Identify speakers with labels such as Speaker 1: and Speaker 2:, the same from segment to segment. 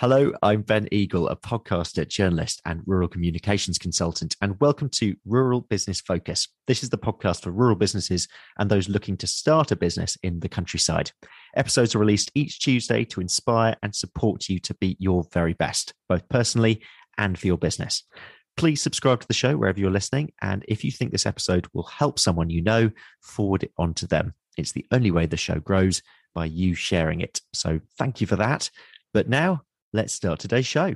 Speaker 1: Hello, I'm Ben Eagle, a podcaster, journalist, and rural communications consultant, and welcome to Rural Business Focus. This is the podcast for rural businesses and those looking to start a business in the countryside. Episodes are released each Tuesday to inspire and support you to be your very best, both personally and for your business. Please subscribe to the show wherever you're listening. And if you think this episode will help someone you know, forward it on to them. It's the only way the show grows by you sharing it. So thank you for that. But now, let's start today's show.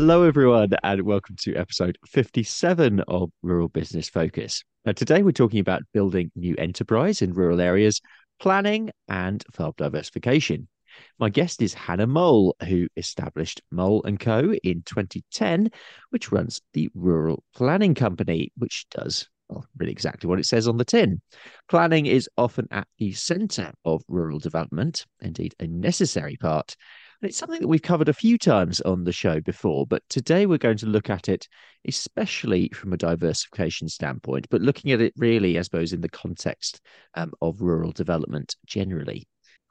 Speaker 1: Hello, everyone, and welcome to episode 57 of Rural Business Focus. Now, today we're talking about building new enterprise in rural areas, planning, and farm diversification. My guest is Hannah Moule, who established Moule & Co. in 2010, which runs the Rural Planning Company, which does well, really exactly what it says on the tin. Planning is often at the centre of rural development, indeed a necessary part. And it's something that we've covered a few times on the show before, but today we're going to look at it, especially from a diversification standpoint, but looking at it really, I suppose, in the context um, of rural development generally.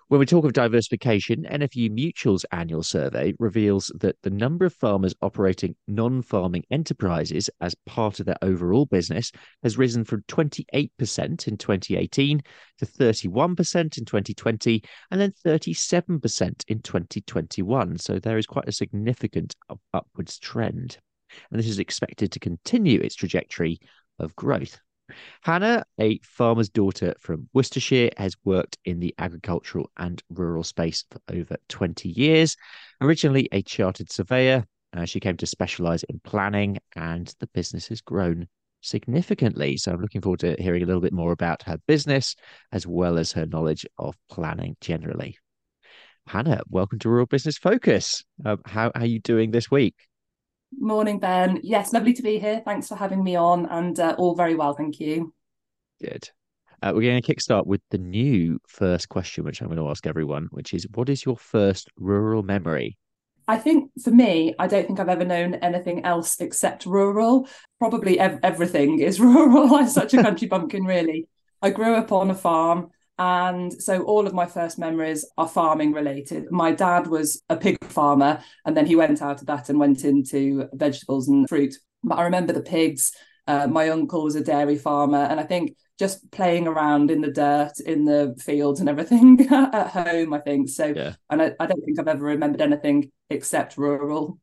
Speaker 1: When we talk of diversification, NFU Mutual's annual survey reveals that the number of farmers operating non farming enterprises as part of their overall business has risen from 28% in 2018 to 31% in 2020 and then 37% in 2021. So there is quite a significant upwards trend. And this is expected to continue its trajectory of growth. Hannah, a farmer's daughter from Worcestershire, has worked in the agricultural and rural space for over 20 years. Originally a chartered surveyor, uh, she came to specialise in planning, and the business has grown significantly. So I'm looking forward to hearing a little bit more about her business as well as her knowledge of planning generally. Hannah, welcome to Rural Business Focus. Uh, how, how are you doing this week?
Speaker 2: Morning, Ben. Yes, lovely to be here. Thanks for having me on, and uh, all very well, thank you.
Speaker 1: Good. Uh, we're going to kickstart with the new first question, which I'm going to ask everyone, which is what is your first rural memory?
Speaker 2: I think for me, I don't think I've ever known anything else except rural. Probably ev- everything is rural. I'm such a country bumpkin, really. I grew up on a farm. And so all of my first memories are farming related. My dad was a pig farmer, and then he went out of that and went into vegetables and fruit. But I remember the pigs. Uh, my uncle was a dairy farmer, and I think just playing around in the dirt, in the fields, and everything at home. I think so. Yeah. And I, I don't think I've ever remembered anything except rural.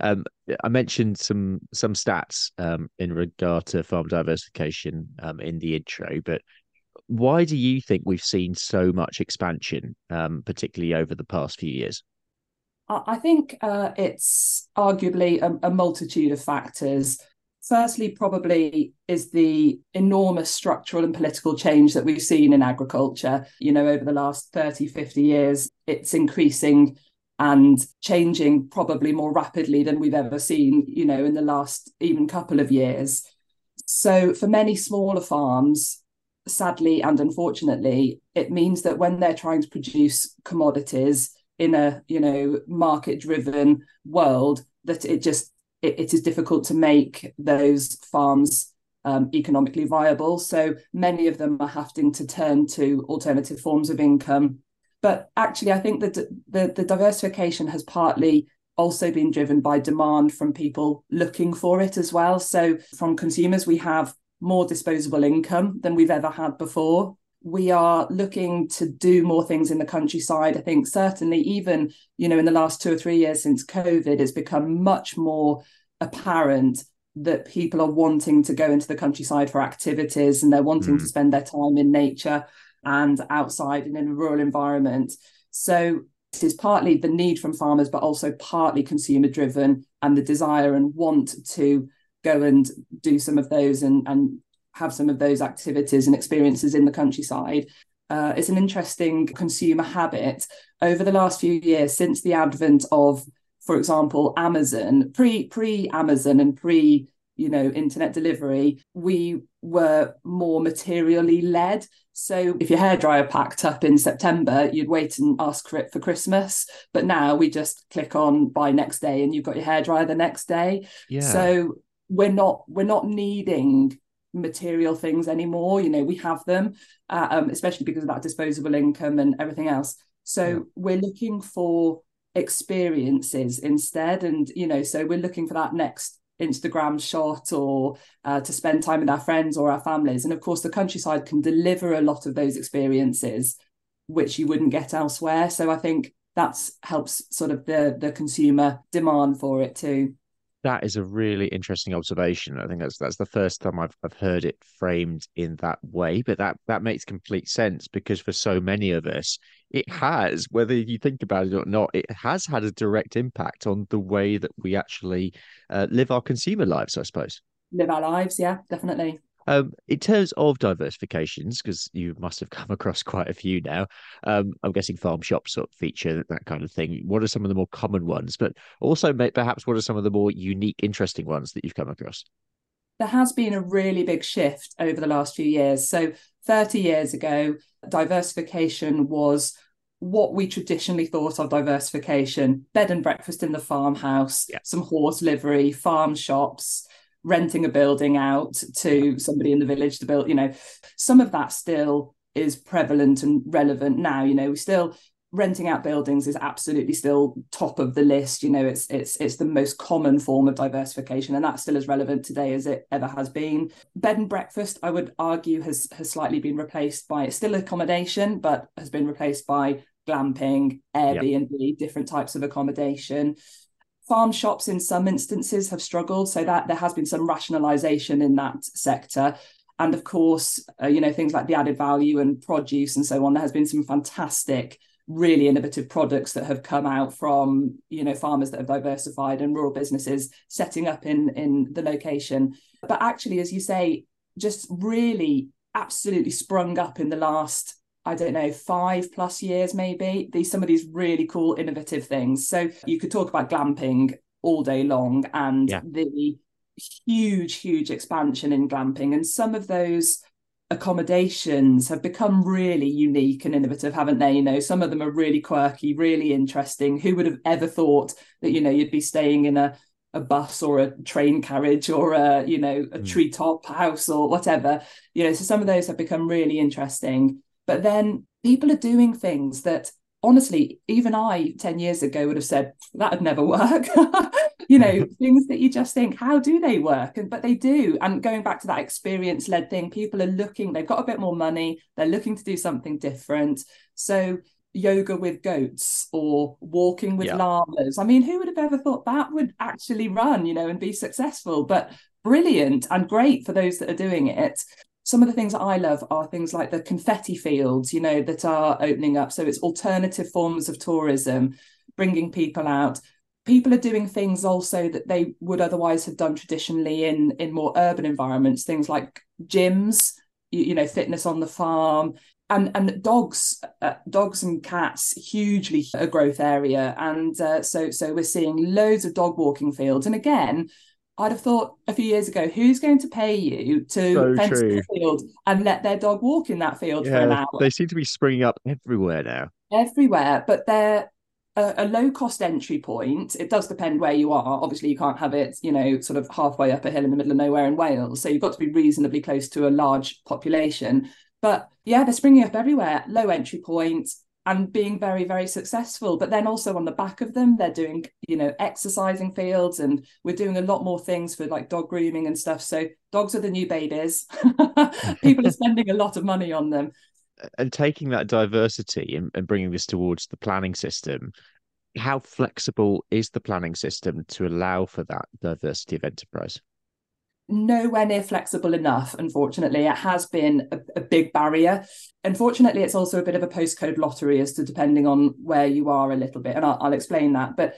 Speaker 1: Um, I mentioned some some stats um, in regard to farm diversification um, in the intro, but why do you think we've seen so much expansion, um, particularly over the past few years?
Speaker 2: I think uh, it's arguably a, a multitude of factors. Firstly, probably is the enormous structural and political change that we've seen in agriculture. You know, over the last 30, 50 years, it's increasing and changing probably more rapidly than we've ever seen, you know, in the last even couple of years. So, for many smaller farms, sadly and unfortunately, it means that when they're trying to produce commodities in a you know market driven world, that it just it, it is difficult to make those farms um, economically viable. So many of them are having to turn to alternative forms of income. But actually, I think that the, the diversification has partly also been driven by demand from people looking for it as well. So from consumers, we have more disposable income than we've ever had before. We are looking to do more things in the countryside. I think certainly, even you know, in the last two or three years since COVID, it's become much more apparent that people are wanting to go into the countryside for activities and they're wanting mm. to spend their time in nature and outside and in a rural environment. So it is partly the need from farmers, but also partly consumer driven and the desire and want to go and do some of those and and have some of those activities and experiences in the countryside. Uh, it's an interesting consumer habit. Over the last few years since the advent of, for example, Amazon, pre pre Amazon and pre you know internet delivery we were more materially led. So if your hairdryer packed up in september you'd wait and ask for it for christmas. But now we just click on buy next day and you've got your hairdryer the next day. Yeah. so we're not we're not needing material things anymore you know we have them uh, um, especially because of that disposable income and everything else so yeah. we're looking for experiences instead and you know so we're looking for that next Instagram shot or uh, to spend time with our friends or our families. And of course, the countryside can deliver a lot of those experiences, which you wouldn't get elsewhere. So I think that's helps sort of the the consumer demand for it too
Speaker 1: that is a really interesting observation. I think that's that's the first time I've I've heard it framed in that way. But that that makes complete sense because for so many of us, it has, whether you think about it or not, it has had a direct impact on the way that we actually uh, live our consumer lives. I suppose.
Speaker 2: Live our lives, yeah, definitely.
Speaker 1: Um, in terms of diversifications, because you must have come across quite a few now, um, I'm guessing farm shops sort of feature that kind of thing. What are some of the more common ones? But also, perhaps, what are some of the more unique, interesting ones that you've come across?
Speaker 2: There has been a really big shift over the last few years. So, 30 years ago, diversification was what we traditionally thought of diversification bed and breakfast in the farmhouse, yeah. some horse livery, farm shops renting a building out to somebody in the village to build you know some of that still is prevalent and relevant now you know we still renting out buildings is absolutely still top of the list you know it's it's it's the most common form of diversification and that's still as relevant today as it ever has been. Bed and breakfast i would argue has has slightly been replaced by still accommodation but has been replaced by glamping airbnb yep. different types of accommodation farm shops in some instances have struggled so that there has been some rationalization in that sector. And of course uh, you know things like the added value and produce and so on there has been some fantastic really innovative products that have come out from you know farmers that have diversified and rural businesses setting up in in the location. But actually as you say just really absolutely sprung up in the last I don't know, five plus years maybe. These some of these really cool, innovative things. So you could talk about glamping all day long and yeah. the huge, huge expansion in glamping. And some of those accommodations have become really unique and innovative, haven't they? You know, some of them are really quirky, really interesting. Who would have ever thought that, you know, you'd be staying in a a bus or a train carriage or a you know a mm. treetop house or whatever you know so some of those have become really interesting but then people are doing things that honestly, even I 10 years ago would have said that would never work. you know, things that you just think, how do they work? And but they do. And going back to that experience led thing, people are looking, they've got a bit more money, they're looking to do something different. So yoga with goats or walking with yeah. llamas. I mean, who would have ever thought that would actually run, you know, and be successful? But brilliant and great for those that are doing it some of the things I love are things like the confetti fields, you know, that are opening up. So it's alternative forms of tourism, bringing people out. People are doing things also that they would otherwise have done traditionally in in more urban environments. Things like gyms, you, you know, fitness on the farm, and and dogs, uh, dogs and cats, hugely a growth area. And uh, so so we're seeing loads of dog walking fields. And again, I'd have thought a few years ago, who's going to pay you to so fence true. the field and let their dog walk in that field yeah, for an hour?
Speaker 1: They seem to be springing up everywhere now.
Speaker 2: Everywhere, but they're a, a, low cost entry point. It does depend where you are. Obviously, you can't have it, you know, sort of halfway up a hill in the middle of nowhere in Wales. So you've got to be reasonably close to a large population. But yeah, they're springing up everywhere. Low entry point, and being very very successful. But then also on the back of them they're doing you know exercising fields and we're doing a lot more things for like dog grooming and stuff. So dogs are the new babies. People are spending a lot of money on them.
Speaker 1: And taking that diversity and, and bringing this towards the planning system how flexible is the planning system to allow for that diversity of enterprise
Speaker 2: nowhere near flexible enough, unfortunately. It has been a, a, big barrier. Unfortunately, it's also a bit of a postcode lottery as to depending on where you are a little bit. And I'll, I'll explain that. But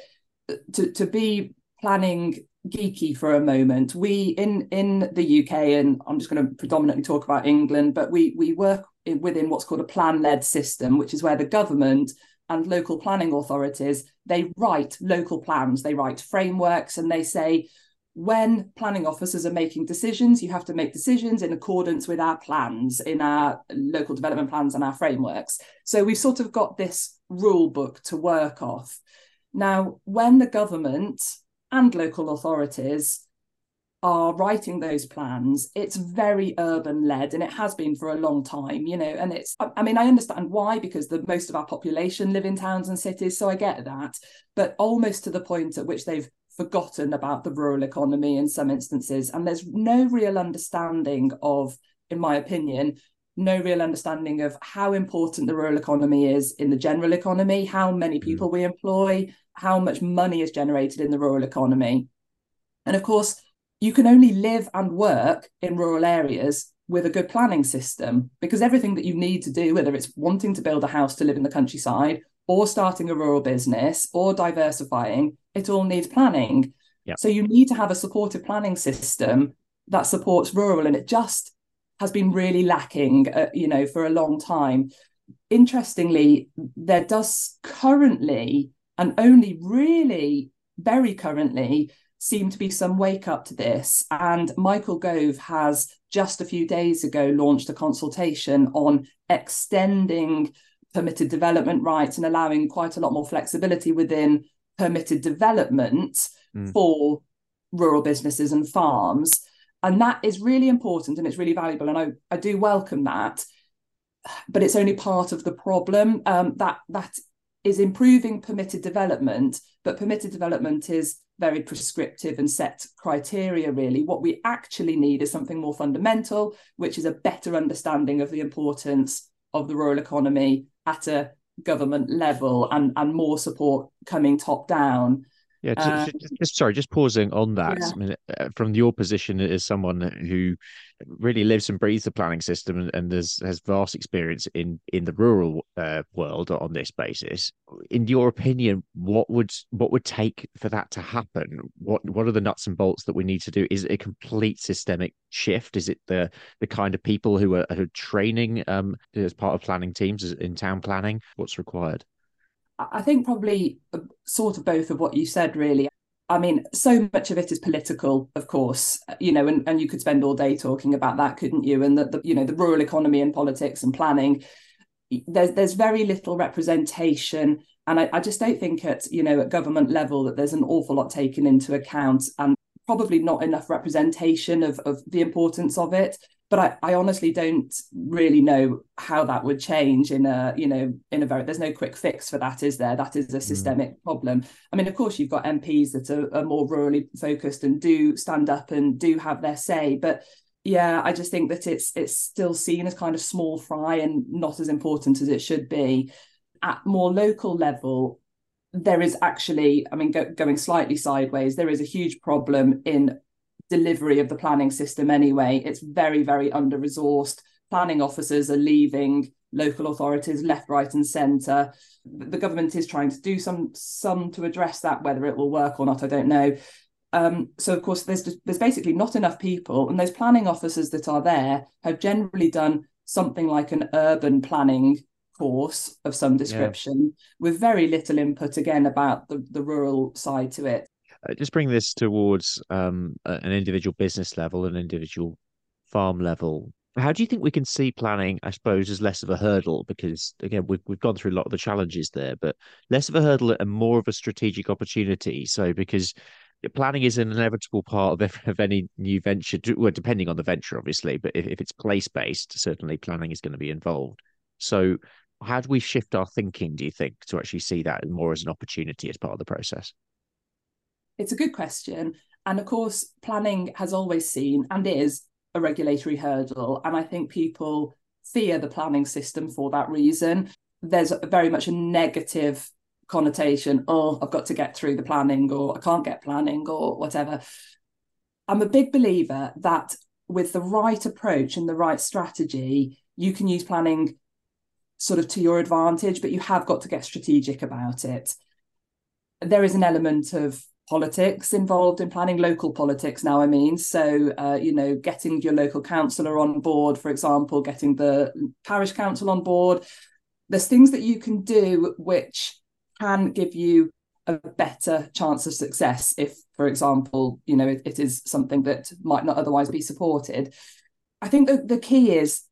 Speaker 2: uh, to, to be planning geeky for a moment, we in in the UK, and I'm just going to predominantly talk about England, but we we work within what's called a plan led system, which is where the government and local planning authorities they write local plans, they write frameworks, and they say when planning officers are making decisions, you have to make decisions in accordance with our plans, in our local development plans and our frameworks. So we've sort of got this rule book to work off. Now, when the government and local authorities are writing those plans, it's very urban led and it has been for a long time, you know. And it's, I mean, I understand why, because the most of our population live in towns and cities. So I get that. But almost to the point at which they've forgotten about the rural economy in some instances. And there's no real understanding of, in my opinion, no real understanding of how important the rural economy is in the general economy, how many mm. people we employ, how much money is generated in the rural economy. And of course, you can only live and work in rural areas with a good planning system because everything that you need to do, whether it's wanting to build a house to live in the countryside or starting a rural business or diversifying, it all needs planning. Yep. So you need to have a supportive planning system that supports rural, and it just has been really lacking, uh, you know, for a long time. Interestingly, there does currently, and only really very currently, seem to be some wake up to this. And Michael Gove has just a few days ago launched a consultation on extending permitted development rights and allowing quite a lot more flexibility within permitted development mm. for rural businesses and farms. And that is really important and it's really valuable. And I, I do welcome that. But it's only part of the problem. Um, that that is improving permitted development, but permitted development is very prescriptive and set criteria, really. What we actually need is something more fundamental, which is a better understanding of the importance of the rural economy at a government level and and more support coming top down
Speaker 1: yeah, um, just, just, sorry, just pausing on that. Yeah. I mean, uh, from your position as someone who really lives and breathes the planning system and, and has, has vast experience in in the rural uh, world on this basis, in your opinion, what would what would take for that to happen? What what are the nuts and bolts that we need to do? Is it a complete systemic shift? Is it the the kind of people who are, are training um, as part of planning teams in town planning? What's required?
Speaker 2: I think probably uh, sort of both of what you said, really. I mean, so much of it is political, of course, you know, and, and you could spend all day talking about that, couldn't you? And that the you know the rural economy and politics and planning, there's there's very little representation, and I, I just don't think at you know at government level that there's an awful lot taken into account, and probably not enough representation of of the importance of it but I, I honestly don't really know how that would change in a you know in a very there's no quick fix for that is there that is a mm. systemic mm. problem i mean of course you've got mps that are, are more rurally focused and do stand up and do have their say but yeah i just think that it's it's still seen as kind of small fry and not as important as it should be at more local level there is actually i mean go, going slightly sideways there is a huge problem in delivery of the planning system anyway. It's very, very under resourced. Planning officers are leaving local authorities left, right, and centre. The government is trying to do some some to address that. Whether it will work or not, I don't know. Um, so of course, there's there's basically not enough people, and those planning officers that are there have generally done something like an urban planning course of some description, yeah. with very little input again about the the rural side to it.
Speaker 1: Uh, just bring this towards um, an individual business level, an individual farm level. How do you think we can see planning, I suppose, as less of a hurdle? Because again, we've we've gone through a lot of the challenges there, but less of a hurdle and more of a strategic opportunity. So because planning is an inevitable part of, of any new venture, well, depending on the venture, obviously, but if, if it's place based, certainly planning is going to be involved. So how do we shift our thinking, do you think, to actually see that more as an opportunity as part of the process?
Speaker 2: It's a good question. And of course, planning has always seen and is a regulatory hurdle. And I think people fear the planning system for that reason. There's very much a negative connotation oh, I've got to get through the planning, or I can't get planning, or whatever. I'm a big believer that with the right approach and the right strategy, you can use planning sort of to your advantage, but you have got to get strategic about it. There is an element of politics involved in planning local politics now i mean. So uh, you know getting your local councillor on board for example getting the parish council on board. There's things that you can do which can give you a better chance of success if for example you know it, it is something that might not otherwise be supported. I think the, the key is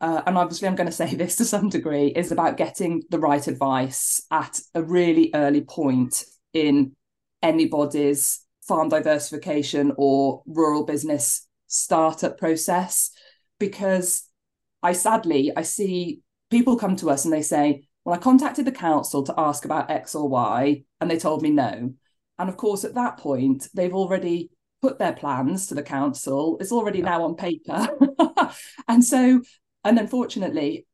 Speaker 2: uh, and obviously i'm going to say this to some degree is about getting the right advice at a really early point in anybody's farm diversification or rural business startup process because i sadly i see people come to us and they say well, I contacted the council to ask about X or Y, and they told me no. And of course, at that point, they've already put their plans to the council. It's already now on paper. and so, and unfortunately,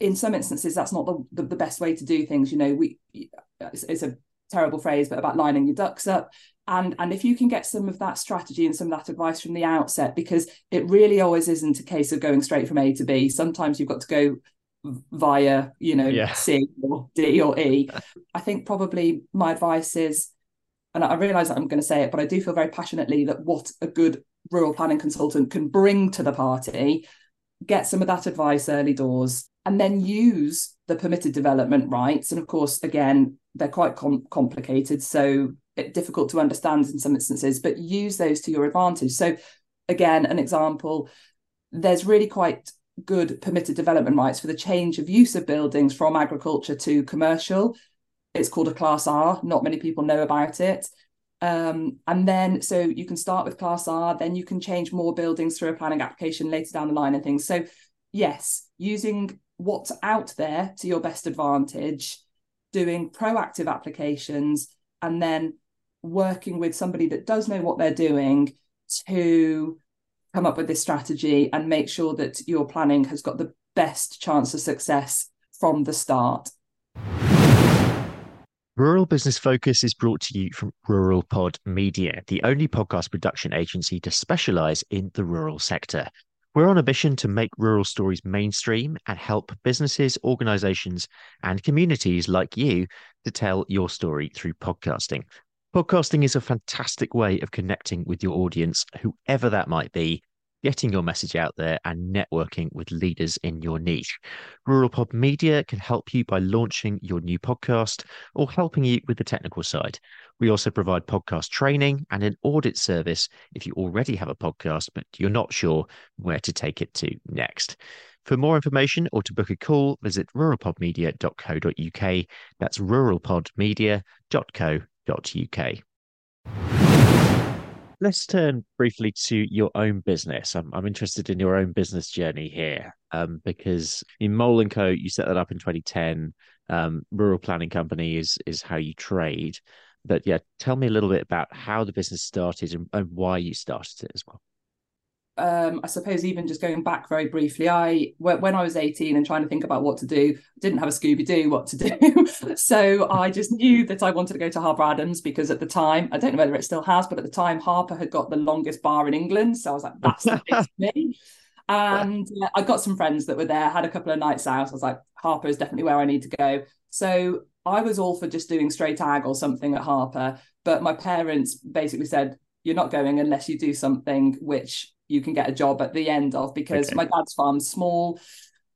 Speaker 2: in some instances, that's not the, the, the, best way to do things. You know, we it's, it's a terrible phrase, but about lining your ducks up. And, and if you can get some of that strategy and some of that advice from the outset, because it really always isn't a case of going straight from A to B. Sometimes you've got to go via you know yeah. C or D or E. I think probably my advice is, and I realize that I'm going to say it, but I do feel very passionately that what a good rural planning consultant can bring to the party, get some of that advice early doors, and then use the permitted development rights. And of course, again, they're quite com- complicated, so difficult to understand in some instances, but use those to your advantage. So, again, an example. There's really quite good permitted development rights for the change of use of buildings from agriculture to commercial. It's called a Class R. Not many people know about it. Um, and then, so you can start with Class R, then you can change more buildings through a planning application later down the line and things. So, yes, using what's out there to your best advantage, doing proactive applications, and then working with somebody that does know what they're doing to come up with this strategy and make sure that your planning has got the best chance of success from the start.
Speaker 1: Rural Business Focus is brought to you from Rural Pod Media, the only podcast production agency to specialize in the rural sector. We're on a mission to make rural stories mainstream and help businesses, organizations, and communities like you to tell your story through podcasting. Podcasting is a fantastic way of connecting with your audience, whoever that might be, getting your message out there and networking with leaders in your niche. Rural Pod Media can help you by launching your new podcast or helping you with the technical side. We also provide podcast training and an audit service if you already have a podcast, but you're not sure where to take it to next. For more information or to book a call, visit ruralpodmedia.co.uk. That's ruralpodmedia.co.uk uk. Let's turn briefly to your own business. I'm, I'm interested in your own business journey here um, because in Moule & Co, you set that up in 2010. Um, rural planning company is is how you trade. But yeah, tell me a little bit about how the business started and, and why you started it as well
Speaker 2: um, I suppose even just going back very briefly, I when I was 18 and trying to think about what to do, didn't have a Scooby Doo what to do. so I just knew that I wanted to go to Harper Adams because at the time, I don't know whether it still has, but at the time Harper had got the longest bar in England. So I was like, that's the place for me. And uh, I got some friends that were there, had a couple of nights out. I was like, Harper is definitely where I need to go. So I was all for just doing straight ag or something at Harper. But my parents basically said, you're not going unless you do something which you can get a job at the end of because okay. my dad's farm's small.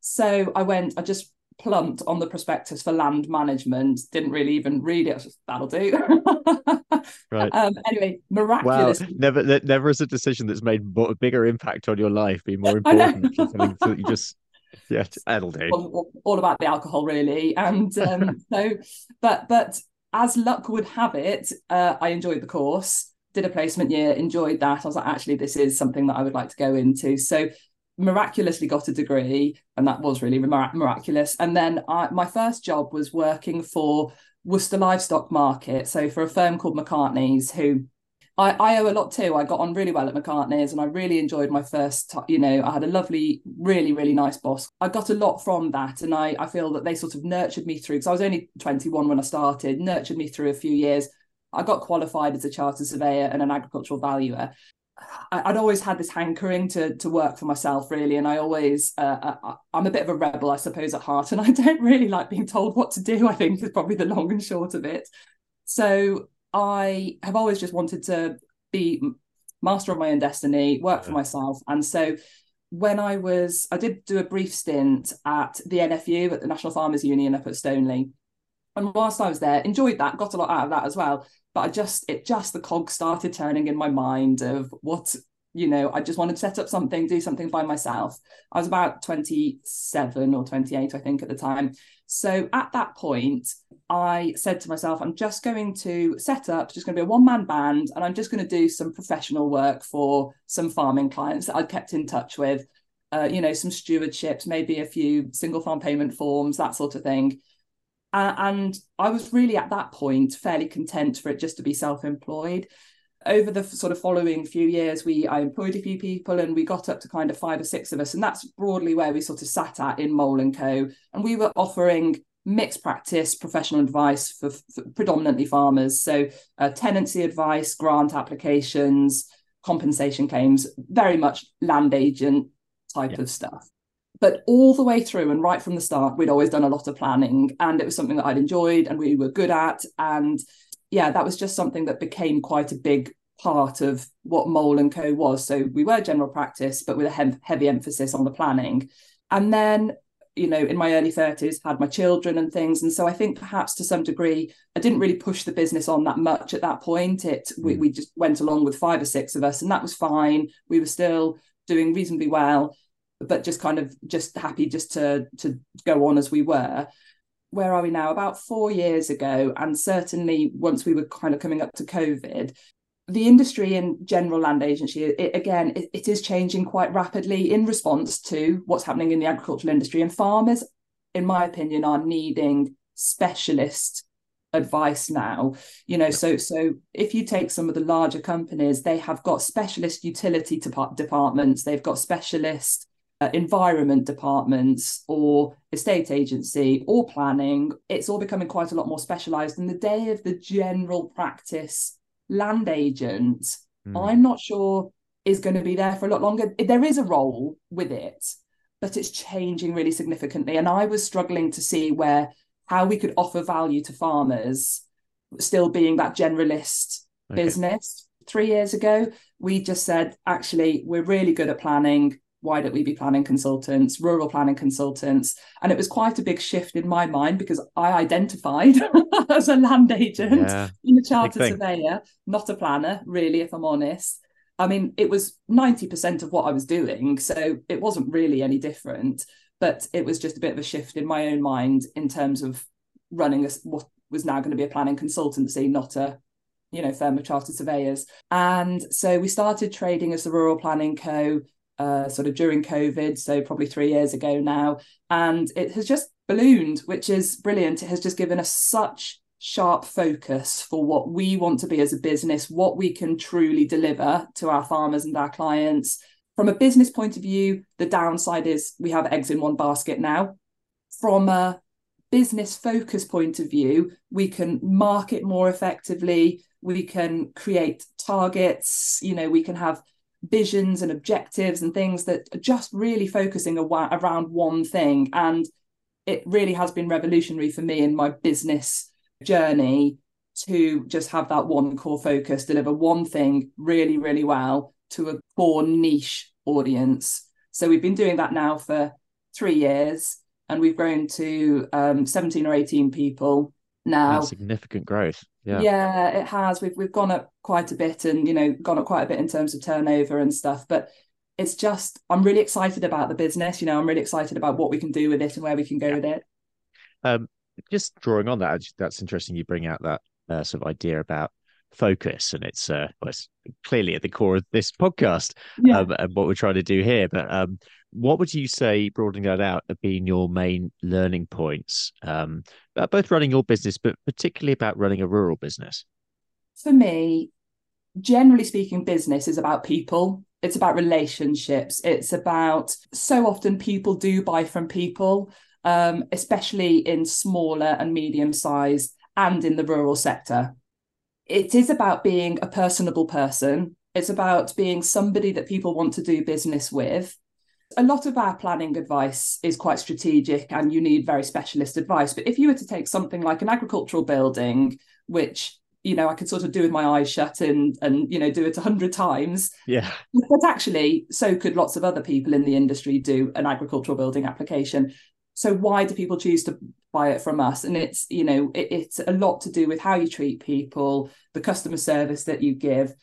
Speaker 2: So I went, I just plumped on the prospectus for land management, didn't really even read it. Just, That'll do. right. Um, anyway, miraculous.
Speaker 1: Wow. Never, never is a decision that's made a bigger impact on your life be more important than something that you just yeah, that'll do.
Speaker 2: All, all, about the alcohol, really. And um, so, but but as luck would have it, uh, I enjoyed the course did a placement year, enjoyed that. I was like, actually, this is something that I would like to go into. So miraculously got a degree, and that was really miraculous. And then I, my first job was working for Worcester Livestock Market, so for a firm called McCartney's, who I, I owe a lot to. I got on really well at McCartney's, and I really enjoyed my first. You know, I had a lovely, really, really nice boss. I got a lot from that, and I I feel that they sort of nurtured me through because I was only twenty one when I started. Nurtured me through a few years I got qualified as a chartered surveyor and an agricultural valuer. I'd always had this hankering to to work for myself, really, and I always uh, I, am a bit of a rebel, I suppose, at heart, and I don't really like being told what to do. I think is probably the long and short of it. So I have always just wanted to be master of my own destiny, work for myself. And so when I was, I did do a brief stint at the NFU at the National Farmers Union up at Stoneleigh. And whilst I was there, enjoyed that, got a lot out of that as well. But I just, it just, the cog started turning in my mind of what you know, I just wanted to set up something, do something by myself. I was about 27 or 28, I think, at the time. So at that point, I said to myself, I'm just going to set up, just going to be a one man band, and I'm just going to do some professional work for some farming clients that I'd kept in touch with, uh, you know, some stewardships, maybe a few single farm payment forms, that sort of thing. Uh, and I was really at that point fairly content for it just to be self employed over the sort of following few years, we I employed a few people and we got up to kind of five or six of us, and that's broadly where we sort of sat at in Moule and Co. And we were offering mixed practice professional advice for, for predominantly farmers, so uh, tenancy advice, grant applications, compensation claims, very much land agent type yeah. of stuff. But all the way through and right from the start, we'd always done a lot of planning, and it was something that I'd enjoyed and we were good at, and yeah, that was just something that became quite a big part of what Moule and Co was. So we were general practice, but with a he- heavy emphasis on the planning. And then, you know, in my early 30s, had my children and things. And so I think perhaps to some degree, I didn't really push the business on that much at that point. It we, mm. we just went along with five or six of us, and that was fine. We were still doing reasonably well, but just kind of just happy just to to go on as we were where are we now? About four years ago, and certainly once we were kind of coming up to COVID, the industry in general land agency, it, again, it, it is changing quite rapidly in response to what's happening in the agricultural industry. And farmers, in my opinion, are needing specialist advice now you know so so if you take some of the larger companies they have got specialist utility departments they've got specialist environment departments or estate agency or planning, it's all becoming quite a lot more specialized. And the day of the general practice land agent, mm. I'm not sure is going to be there for a lot longer. There is a role with it, but it's changing really significantly. And I was struggling to see where how we could offer value to farmers, still being that generalist okay. business. Three years ago, we just said, actually, we're really good at planning why don't we be planning consultants, rural planning consultants? And it was quite a big shift in my mind because I identified as a land agent yeah, in a charter surveyor, not a planner, really, if I'm honest. I mean, it was 90% of what I was doing. So it wasn't really any different, but it was just a bit of a shift in my own mind in terms of running a, what was now going to be a planning consultancy, not a you know firm of chartered surveyors and so we started trading as the rural planning co uh, sort of during COVID, so probably three years ago now. And it has just ballooned, which is brilliant. It has just given us such sharp focus for what we want to be as a business, what we can truly deliver to our farmers and our clients. From a business point of view, the downside is we have eggs in one basket now. From a business focus point of view, we can market more effectively, we can create targets, you know, we can have visions and objectives and things that are just really focusing around one thing. And it really has been revolutionary for me in my business journey to just have that one core focus, deliver one thing really, really well to a core niche audience. So we've been doing that now for three years and we've grown to um, 17 or 18 people now.
Speaker 1: That's significant growth. Yeah.
Speaker 2: Yeah, it has. We've we've gone up quite a bit and you know, gone up quite a bit in terms of turnover and stuff. But it's just I'm really excited about the business. You know, I'm really excited about what we can do with it and where we can go yeah. with it.
Speaker 1: Um, just drawing on that, that's interesting. You bring out that uh, sort of idea about focus, and it's uh, well, it's clearly at the core of this podcast yeah. um, and what we're trying to do here. But um, what would you say, broadening that out, have been your main learning points, um, both running your business, but particularly about running a rural business?
Speaker 2: For me, generally speaking, business is about people. It's about relationships. It's about so often people do buy from people, um, especially in smaller and medium sized and in the rural sector. It is about being a personable person. It's about being somebody that people want to do business with a lot of our planning advice is quite strategic and you need very specialist advice. But if you were to take something like an agricultural building, which you know, I could sort of do with my eyes shut and and you know do it a hundred times.
Speaker 1: Yeah.
Speaker 2: But actually, so could lots of other people in the industry do an agricultural building application. So why do people choose to buy it from us? And it's you know it, it's a lot to do with how you treat people, the customer service that you give.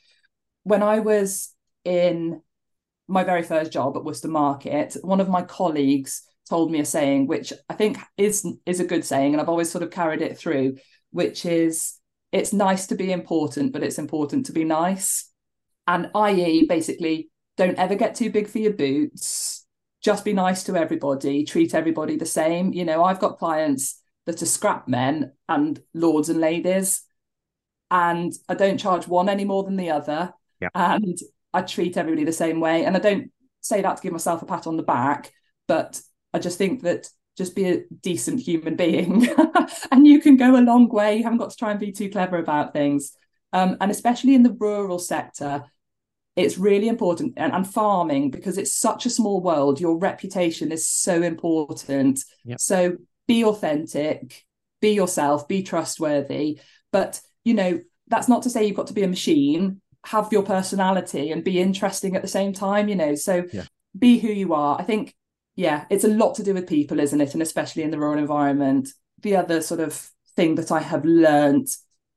Speaker 2: When I was in my very first job at Worcester Market, one of my colleagues told me a saying which I think is is a good saying, and I've always sort of carried it through, which is it's nice to be important, but it's important to be nice. And i.e., basically, don't ever get too big for your boots. Just be nice to everybody, treat everybody the same. You know, I've got clients that are scrap men and lords and ladies, and I don't charge one any more than the other.
Speaker 1: Yeah.
Speaker 2: And I treat everybody the same way. And I don't say that to give myself a pat on the back, but I just think that just be a decent human being and you can go a long way. You haven't got to try and be too clever about things. Um, and especially in the rural sector, it's really important and, and, farming because it's such a small world. Your reputation is so important.
Speaker 1: Yep.
Speaker 2: So be authentic, be yourself, be trustworthy. But, you know, that's not to say you've got to be a machine have your personality and be interesting at the same time you know? So
Speaker 1: yeah.
Speaker 2: be who you are. I think yeah it's a lot to do with people isn't it? And especially in the rural environment. The other sort of thing that i have learned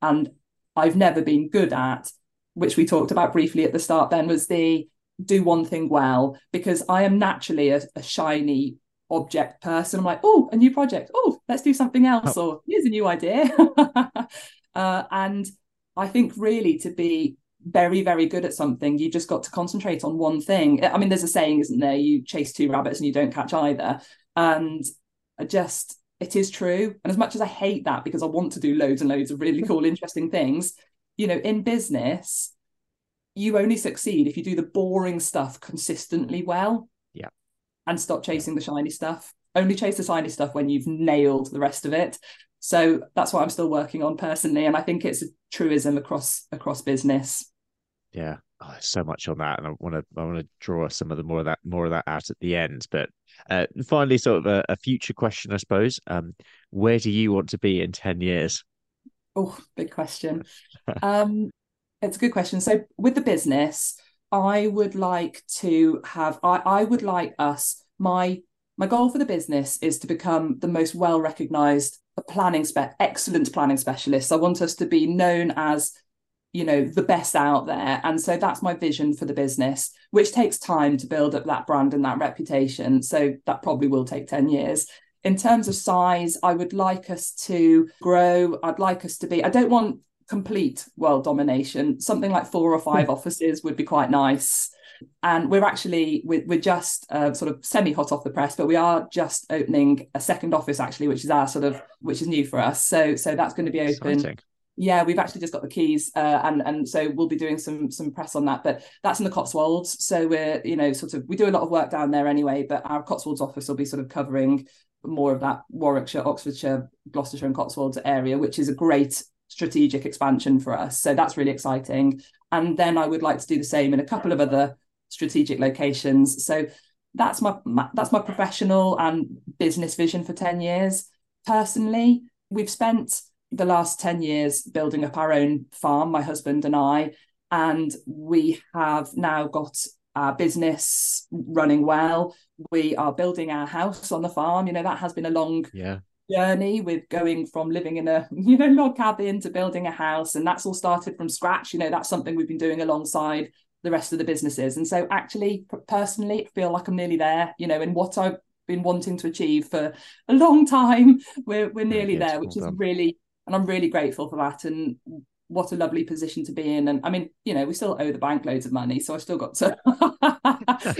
Speaker 2: and i've never been good at which we talked about briefly at the start then was the do one thing well because i am naturally a, a shiny object person. I'm like oh a new project. Oh let's do something else oh. or here's a new idea. Uh, and i think really to be very very good at something you just got to concentrate on one thing. I mean there's a saying isn't there? You chase two rabbits and you don't catch either. And I just it is true. And as much as i hate that because i want to do loads and loads of really cool interesting things you know in business you only succeed if you do the boring stuff consistently well
Speaker 1: yeah.
Speaker 2: and stop chasing the shiny stuff. Only chase the shiny stuff when you've nailed the rest of it. So that's what i'm still working on personally. And i think it's a truism across across business
Speaker 1: yeah, oh, so much on that, and I want to I want to draw some of the more of that more of that out at the end. But uh, finally, sort of a, a, future question, I suppose. Um, where do you want to be in ten years?
Speaker 2: Oh, big question. um, it's a good question. So with the business, I would like to have. I I would like us. My my goal for the business is to become the most well recognized planning spec excellent planning specialist. I want us to be known as you know the best out there. And so that's my vision for the business which takes time to build up that brand and that reputation. So that probably will take 10 years. In terms of size i would like us to grow. I'd like us to be i don't want complete world domination. Something like four or five hmm. offices would be quite nice. And we're actually we're, we're just uh, sort of semi hot off the press but we are just opening a second office actually which is our sort of which is new for us. So so that's going to be open Exciting yeah we've actually just got the keys uh, and and so we'll be doing some some press on that but that's in the cotswolds. So we're you know sort of we do a lot of work down there anyway but our cotswolds office will be sort of covering more of that warwickshire oxfordshire gloucestershire and cotswolds area which is a great strategic expansion for us. So that's really exciting. And then i would like to do the same in a couple of other strategic locations. So that's my, my that's my professional and business vision for 10 years. Personally we've spent the last 10 years building up our own farm, my husband and I, and we have now got our business running well. We are building our house on the farm. You know, that has been a long
Speaker 1: yeah.
Speaker 2: journey with going from living in a, you know, log cabin to building a house. And that's all started from scratch. You know, that's something we've been doing alongside the rest of the businesses. And so actually, personally, I feel like I'm nearly there, you know, in what I've been wanting to achieve for a long time. We're, we're nearly there, which is really and I'm really grateful for that. And what a lovely position to be in. And I mean, you know, we still owe the bank loads of money, so I still got to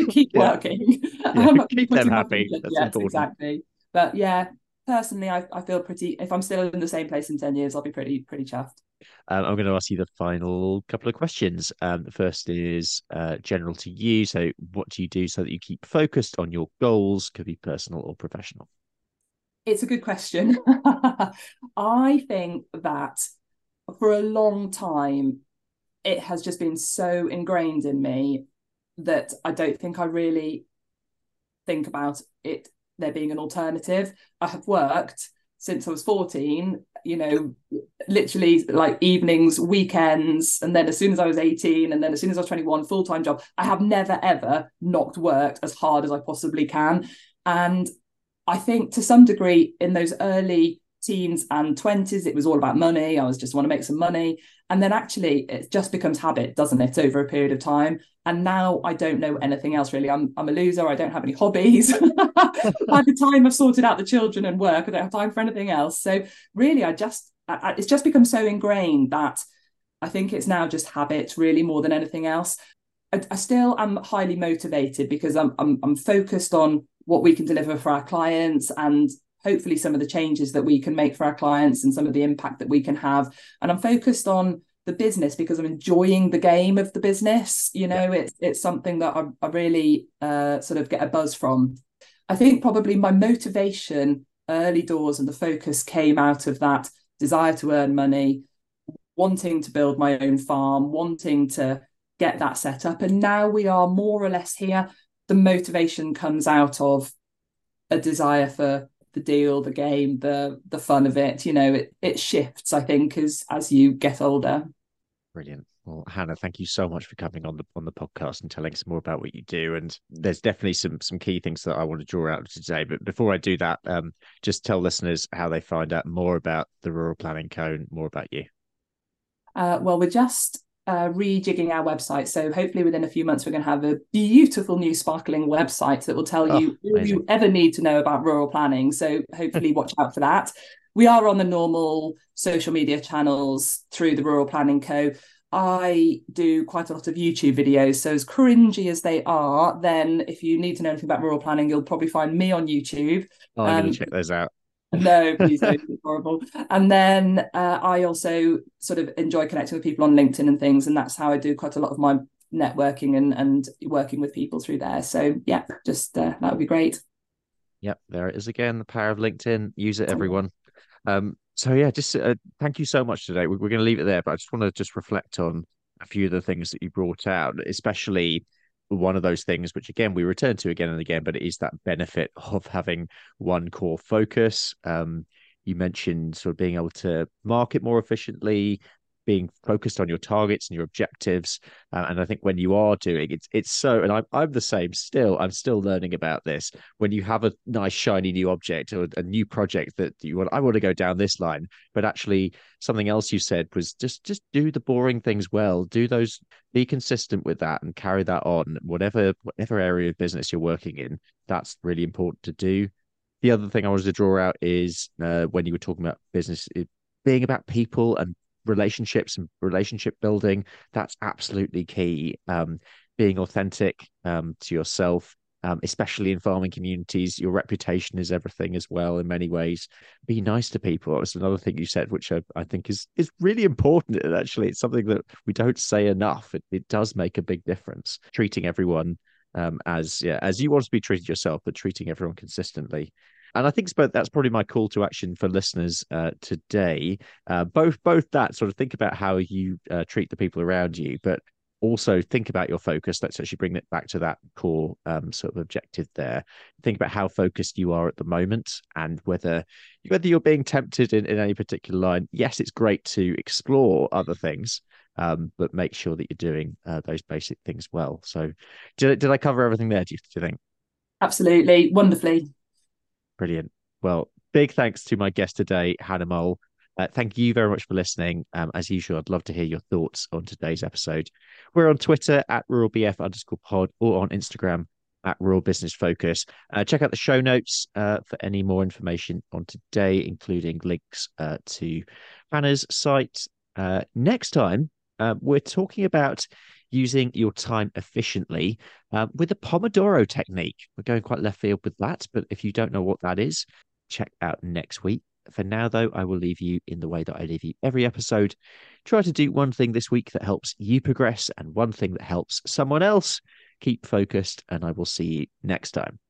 Speaker 2: keep working.
Speaker 1: Yeah, um, keep them happy.
Speaker 2: That's yes, important. exactly. But yeah, personally, I, I feel pretty. If I'm still in the same place in ten years, I'll be pretty pretty chuffed.
Speaker 1: Um, I'm going to ask you the final couple of questions. Um, the first is uh, general to you. So, what do you do so that you keep focused on your goals? Could be personal or professional.
Speaker 2: It's a good question. I think that for a long time, it has just been so ingrained in me that I don't think I really think about it there being an alternative. I have worked since I was 14, you know, literally like evenings, weekends, and then as soon as I was 18, and then as soon as I was 21, full time job. I have never ever not worked as hard as I possibly can. And I think to some degree in those early teens and 20s, it was all about money. I was just want to make some money. And then actually it just becomes habit, doesn't it, over a period of time. And now I don't know anything else really. I'm, I'm a loser. I don't have any hobbies. By the time I've sorted out the children and work, I don't have time for anything else. So really, I just, I, it's just become so ingrained that I think it's now just habit really more than anything else. I, still am highly motivated because I'm, I'm, I'm focused on what we can deliver for our clients and hopefully some of the changes that we can make for our clients and some of the impact that we can have. And I'm focused on the business because I'm enjoying the game of the business. You know, yeah. it's it's something that I, I really uh, sort of get a buzz from. I think probably my motivation early doors and the focus came out of that desire to earn money, wanting to build my own farm, wanting to get that set up. And now we are more or less here. The motivation comes out of a desire for the deal, the game, the the fun of it. You know, it it shifts. I think as as you get older.
Speaker 1: Brilliant. Well, Hannah, thank you so much for coming on the on the podcast and telling us more about what you do. And there's definitely some some key things that I want to draw out today. But before I do that, um, just tell listeners how they find out more about the Rural Planning Co. more about you.
Speaker 2: Uh, well, we're just uh, rejigging our website. So hopefully within a few months, we're going to have a beautiful new sparkling website that will tell oh, you all you ever need to know about rural planning. So hopefully watch out for that. We are on the normal social media channels through the Rural Planning Co. I do quite a lot of YouTube videos. So as cringy as they are, then if you need to know anything about rural planning, you'll probably find me on YouTube.
Speaker 1: Oh, I'm um, going to check those out.
Speaker 2: No, please don't. It's horrible. And then uh, I also sort of enjoy connecting with people on LinkedIn and things, and that's how I do quite a lot of my networking and and working with people through there. So yeah, just uh, that would be great.
Speaker 1: Yep, there it is again. The power of LinkedIn. Use it, everyone. Um, so yeah, just uh, thank you so much today. We're, we're going to leave it there, but I just want to just reflect on a few of the things that you brought out, especially one of those things which again we return to again and again but it is that benefit of having one core focus. Um, you mentioned sort of being able to market more efficiently being focused on your targets and your objectives. Uh, and I think when you are doing it, it's so, and I'm, I'm the same still, I'm still learning about this. When you have a nice, shiny new object or a new project that you want, I want to go down this line, but actually something else you said was just, just do the boring things well, do those, be consistent with that and carry that on, whatever, whatever area of business you're working in. That's really important to do. The other thing I wanted to draw out is uh, when you were talking about business, being about people and relationships and relationship building that's absolutely key. Um, being authentic um, to yourself um, especially in farming communities your reputation is everything as well in many ways. Be nice to people. That's another thing you said which I, I think is is really important and actually it's something that we don't say enough. It, it does make a big difference. Treating everyone um, as yeah as you want to be treated yourself but treating everyone consistently and I think that's probably my call to action for listeners uh, today. Uh, both both that sort of think about how you uh, treat the people around you, but also think about your focus. Let's actually bring it back to that core um, sort of objective there. Think about how focused you are at the moment and whether whether you're being tempted in, in any particular line. Yes, it's great to explore other things, um, but make sure that you're doing uh, those basic things well. So, did did I cover everything there? Do you, do you think?
Speaker 2: Absolutely, wonderfully.
Speaker 1: Brilliant. Well, big thanks to my guest today, Hannah Moule. Uh, thank you very much for listening. Um, as usual, I'd love to hear your thoughts on today's episode. We're on Twitter at ruralbf underscore pod or on Instagram at Rural Business Focus. Uh, check out the show notes uh, for any more information on today, including links uh, to Hannah's site. Uh, next time, uh, we're talking about using your time efficiently uh, with the Pomodoro technique. We're going quite left field with that, but if you don't know what that is, check out next week. For now, though, I will leave you in the way that I leave you every episode. Try to do one thing this week that helps you progress and one thing that helps someone else. Keep focused, and I will see you next time.